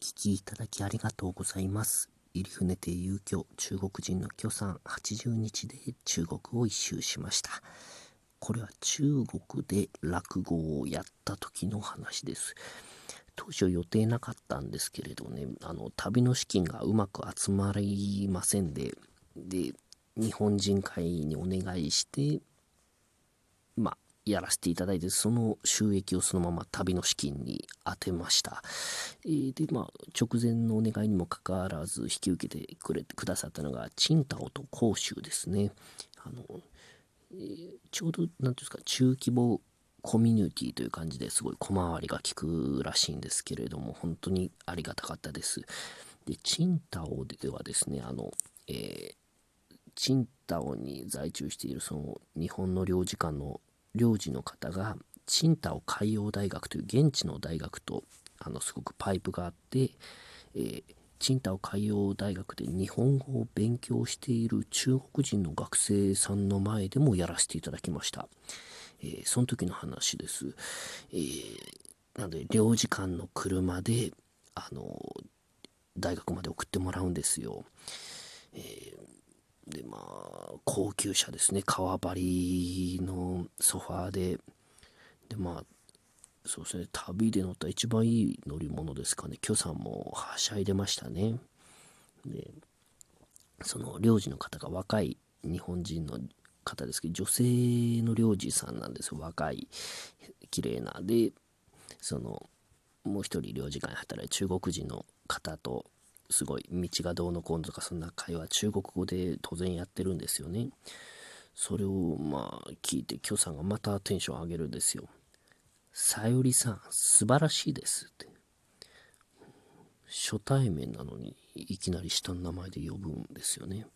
聞きいただきありがとうございます。入船亭遊居中国人の許さん80日で中国を一周しました。これは中国で落語をやった時の話です。当初予定なかったんですけれどね、あの、旅の資金がうまく集まりませんで、で、日本人会にお願いして、やらせていただいて、その収益をそのまま旅の資金に充てました。えー、で、まあ、直前のお願いにもかかわらず引き受けてくれくださったのが、チンタオと広州ですね。あの、えー、ちょうど、なんていうんですか、中規模コミュニティという感じですごい小回りが利くらしいんですけれども、本当にありがたかったです。で、チンタオではですね、あの、えー、チンタオに在中しているその日本の領事館の領事の方がチンタオ海洋大学という現地の大学とあのすごくパイプがあって、えー、チンタオ海洋大学で日本語を勉強している中国人の学生さんの前でもやらせていただきました。えー、その時の話です。えー、なので、領事館の車で、あの、大学まで送ってもらうんですよ。えー、で、まあ、高級車ですね。革張りのソファーで、で、まあ、そうですね、旅で乗った一番いい乗り物ですかね。許さんもはしゃいでましたね。で、その領事の方が若い日本人の方ですけど、女性の領事さんなんですよ。若い、綺麗な。で、その、もう一人領事館に働いて中国人の方と、すごい道がどうのこうのとかそんな会話中国語で当然やってるんですよね。それをまあ聞いて、許さんがまたテンション上げるんですよ。さゆりさん、素晴らしいですって。初対面なのにいきなり下の名前で呼ぶんですよね。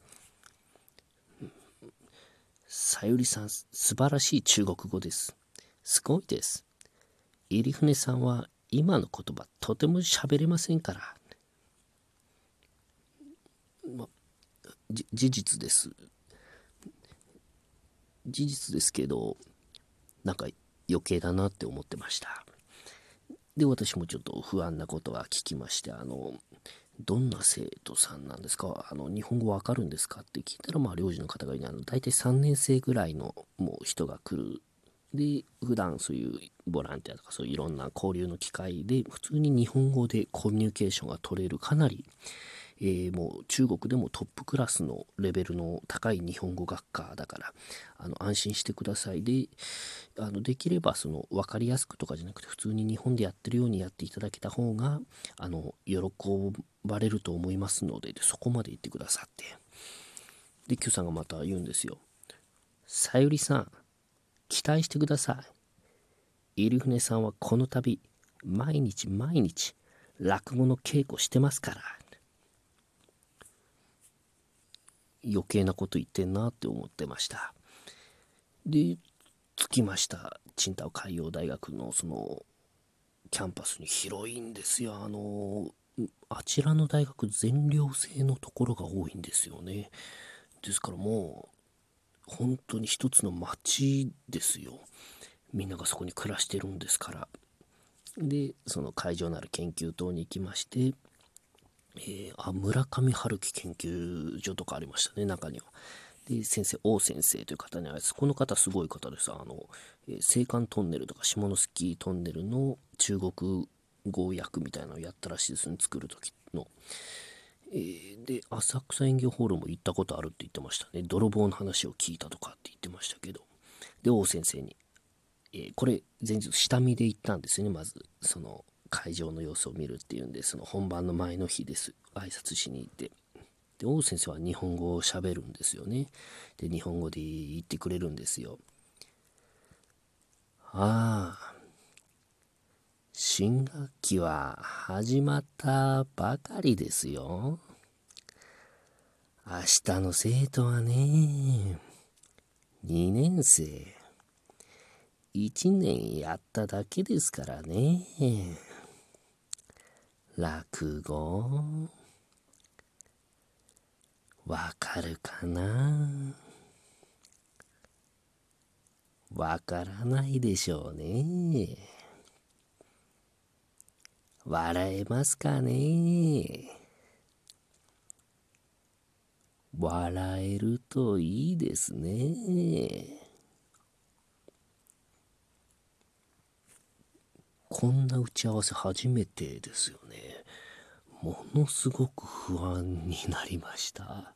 さゆりさん、素晴らしい中国語です。すごいです。入船さんは今の言葉とても喋れませんから。ま、事実です。事実ですけど、なんか余計だなって思ってました。で、私もちょっと不安なことは聞きまして、あの、どんな生徒さんなんですか？あの、日本語わかるんですかって聞いたら、まあ、領事の方がいないの、大体3年生ぐらいのもう人が来る。で、普段そういうボランティアとかそういういろんな交流の機会で、普通に日本語でコミュニケーションが取れる、かなり、えー、もう中国でもトップクラスのレベルの高い日本語学科だから、あの、安心してください。で、あの、できれば、その、分かりやすくとかじゃなくて、普通に日本でやってるようにやっていただけた方が、あの、喜ばれると思いますので、でそこまで言ってくださって。で、Q さんがまた言うんですよ。さゆりさん、期待してください。入船さんはこの度、毎日毎日、落語の稽古してますから。余計なこと言ってんなって思ってました。で、着きました。チンタオ海洋大学のその、キャンパスに広いんですよ。あの、あちらの大学全寮制のところが多いんですよね。ですからもう、本当に一つの町ですよ。みんながそこに暮らしてるんですから。で、その会場のある研究棟に行きまして、えー、あ、村上春樹研究所とかありましたね、中には。で、先生、王先生という方に会います。この方すごい方です。あの、えー、青函トンネルとか下関トンネルの中国語訳みたいなのをやったらしいですね、作る時の。えー、で、浅草園芸ホールも行ったことあるって言ってましたね。泥棒の話を聞いたとかって言ってましたけど。で、王先生に、えー、これ、前日下見で行ったんですよね、まず。その、会場の様子を見るっていうんで、その本番の前の日です。挨拶しに行って。で、王先生は日本語を喋るんですよね。で、日本語で言ってくれるんですよ。ああ、新学期は始まったばかりですよ。明日の生徒はね、2年生。1年やっただけですからね。落語？わかるかな？わからないでしょうね。笑えますかね？笑えるといいですね。こんな打ち合わせ初めてですよね。ものすごく不安になりました。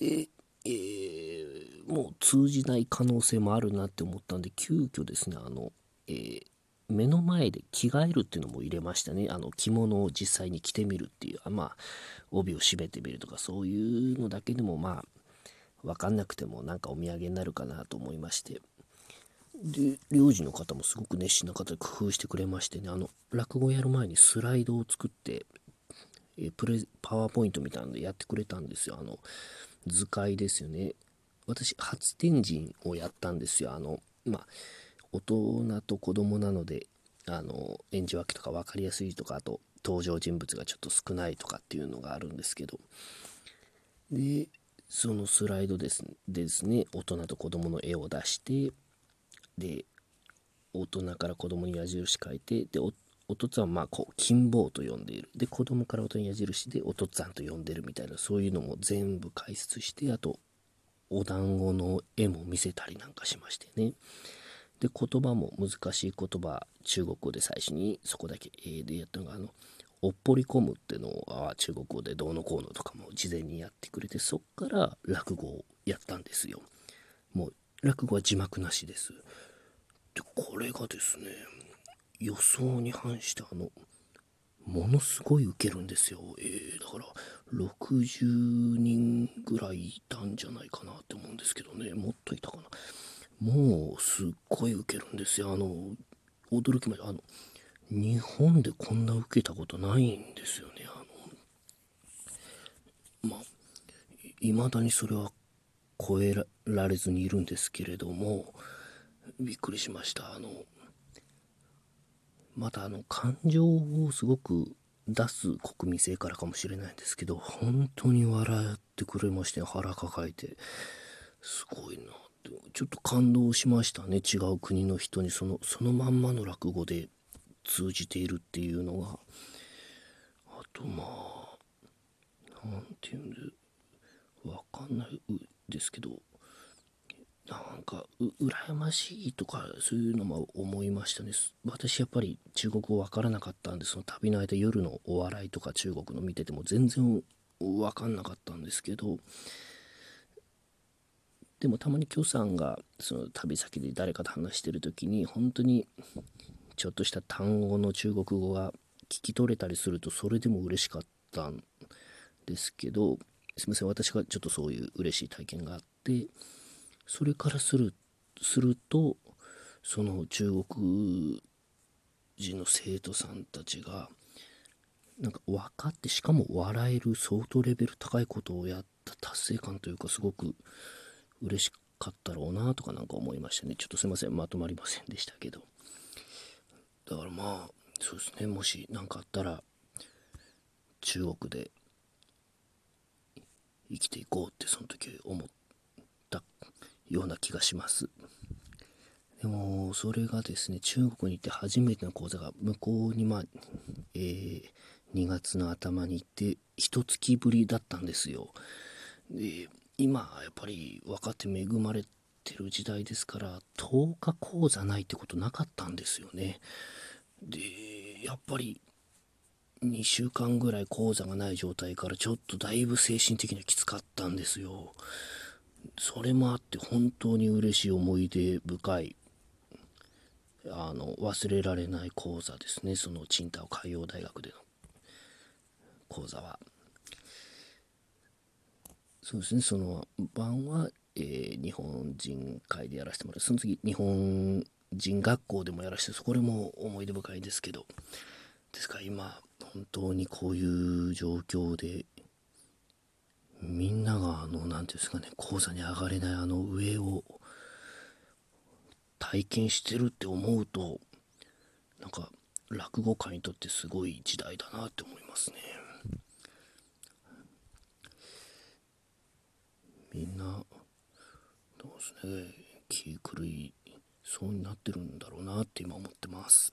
で、えー、もう通じない可能性もあるなって思ったんで、急遽ですね、あの、えー、目の前で着替えるっていうのも入れましたね。あの、着物を実際に着てみるっていう、まあ、帯を締めてみるとか、そういうのだけでも、まあ、わかんなくてもなんかお土産になるかなと思いまして。で、領事の方もすごく熱心な方で工夫してくれましてね、あの、落語やる前にスライドを作って、えプレパワーポイントみたいなのでやってくれたんですよ。あの、図解ですよね。私、初天神をやったんですよ。あの、まあ、大人と子供なので、あの、演じ分けとか分かりやすいとか、あと、登場人物がちょっと少ないとかっていうのがあるんですけど、で、そのスライドですですね、大人と子供の絵を出して、で、大人から子供に矢印書いて、で、おとつはまあこう金棒と呼んでいる。で子供から大人に矢印でおとっつぁんと呼んでるみたいなそういうのも全部解説してあとお団子の絵も見せたりなんかしましてね。で言葉も難しい言葉中国語で最初にそこだけ絵でやったのがあのおっぽり込むってのは中国語でどうのこうのとかも事前にやってくれてそっから落語をやったんですよ。もう落語は字幕なしです。でこれがですね予想に反してあのものすごい受けるんですよ、えー、だから60人ぐらいいたんじゃないかなって思うんですけどね。もっといたかな。もうすっごい受けるんですよ。あの驚きました。あの日本でこんな受けたことないんですよね。あのまあいまだにそれは超えらられずにいるんですけれどもびっくりしました。あのまたあの感情をすごく出す国民性からかもしれないんですけど本当に笑ってくれまして腹抱えて。すごいなって。ちょっと感動しましたね。違う国の人にそのそのまんまの落語で通じているっていうのが。あとまあ何て言うんでわかんないですけどなんか羨ましいとかそういうのも思いましたね。私やっぱり中国語わからなかったんでその旅の間夜のお笑いとか中国の見てても全然わかんなかったんですけどでもたまに許さんがその旅先で誰かと話してる時に本当にちょっとした単語の中国語が聞き取れたりするとそれでも嬉しかったんですけどすいません私がちょっとそういう嬉しい体験があってそれからするするとその中国人の生徒さんたちがなんか分かってしかも笑える相当レベル高いことをやった達成感というかすごく嬉しかったろうなとかなんか思いましたね。ちょっとすいません。まとまりませんでしたけど。だからまあそうですね。もし何かあったら中国で生きていこうってその時思ったような気がします。でも、それがですね、中国に行って初めての講座が、向こうに、まあ、えー、2月の頭に行って、一月ぶりだったんですよ。で、今、やっぱり若手恵まれてる時代ですから、10日講座ないってことなかったんですよね。で、やっぱり、2週間ぐらい講座がない状態からちょっとだいぶ精神的にはきつかったんですよ。それもあって本当に嬉しい思い出深いあの忘れられない講座ですね。その青島海洋大学での。講座は。そうですね。その晩は、えー、日本人会でやらせてもらってその次日本人学校でもやらせてそれも思い出深いですけど。ですから今本当にこういう状況でみんながあの何て言うんですかね講座に上がれないあの上を体験してるって思うとなんか落語界にとってすごい時代だなって思いますね。みんなどうですね。気狂いそうになってるんだろうなって今思ってます。